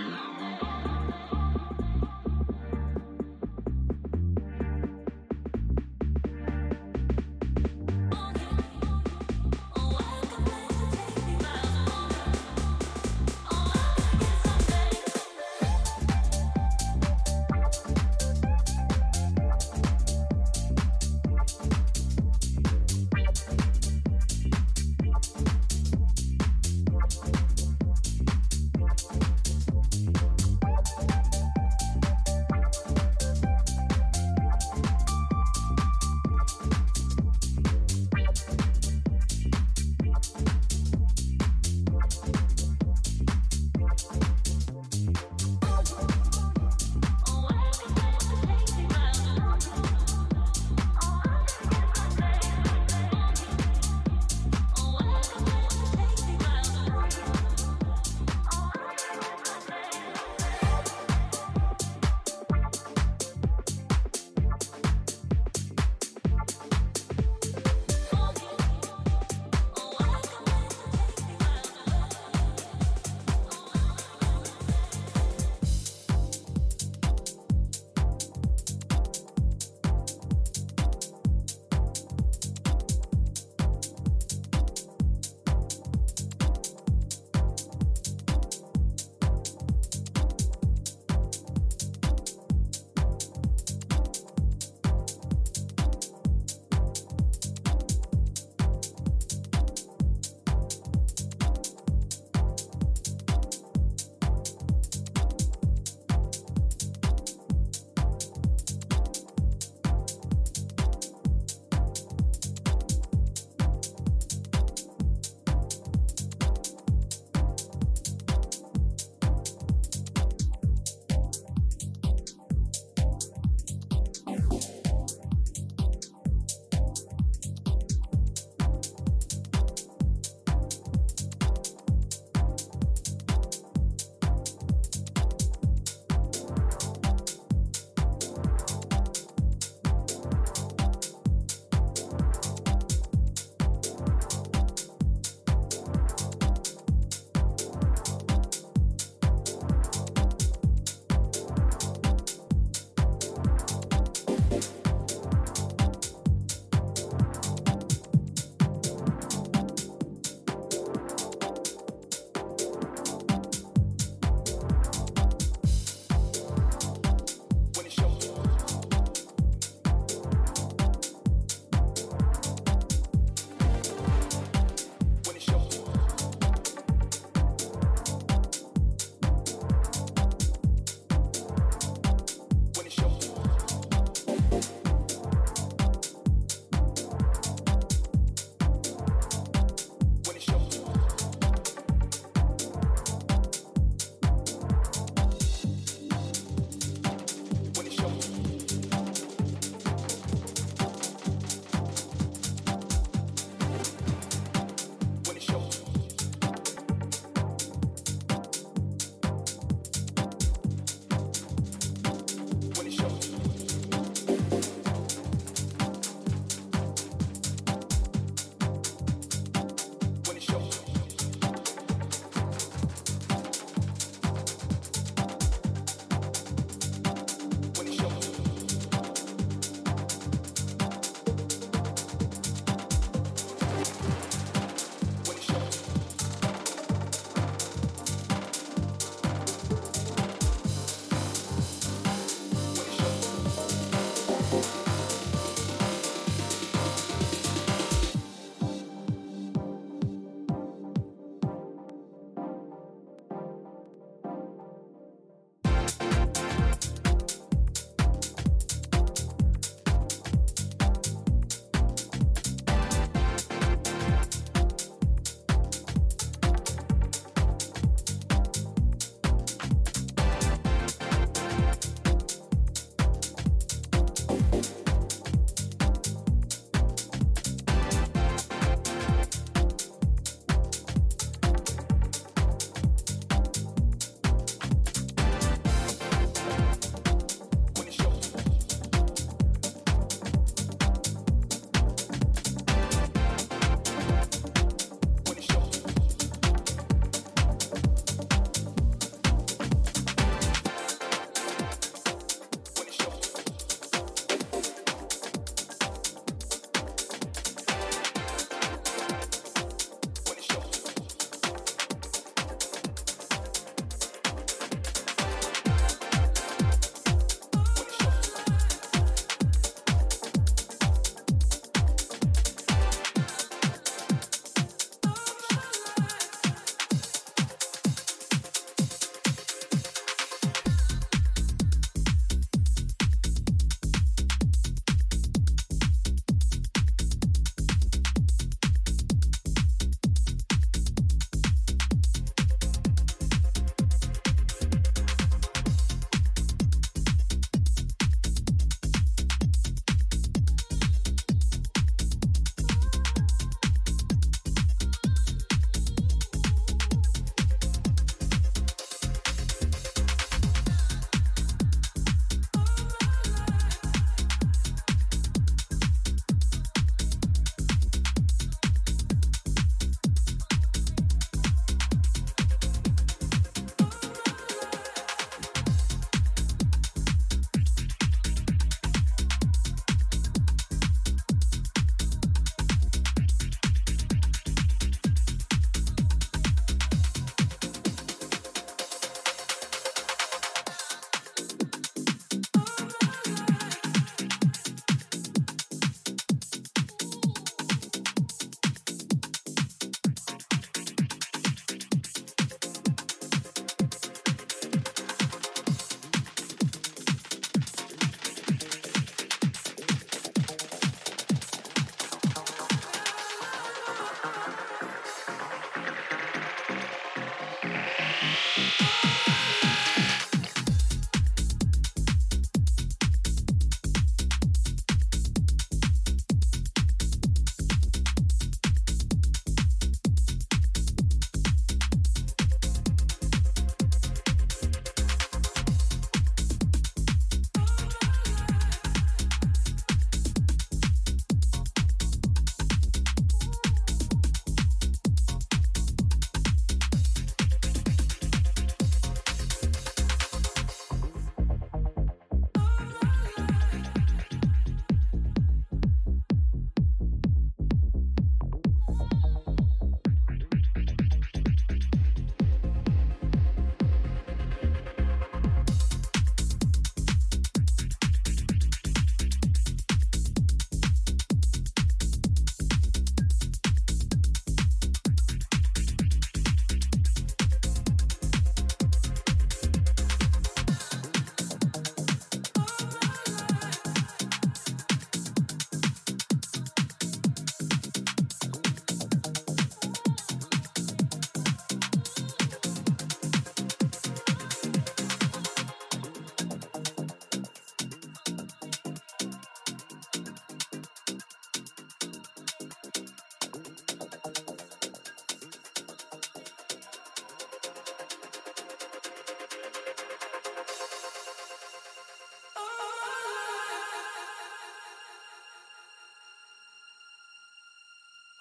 you.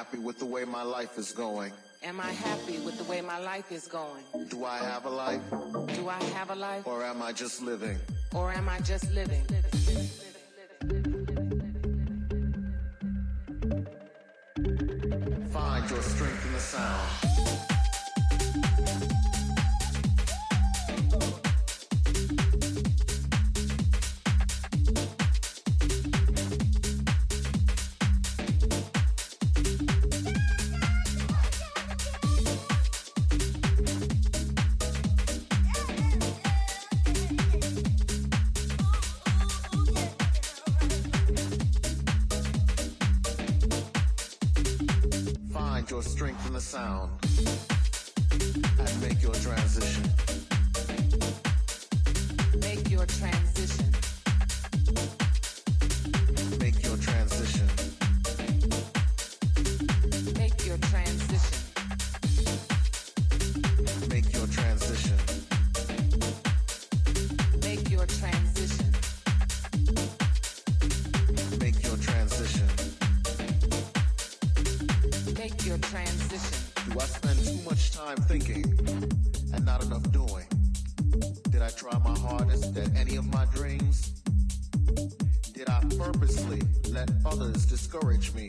happy with the way my life is going? Am I happy with the way my life is going? Do I have a life? Do I have a life? Or am I just living? Or am I just living? Find your strength in the sound. I spend too much time thinking and not enough doing? Did I try my hardest at any of my dreams? Did I purposely let others discourage me?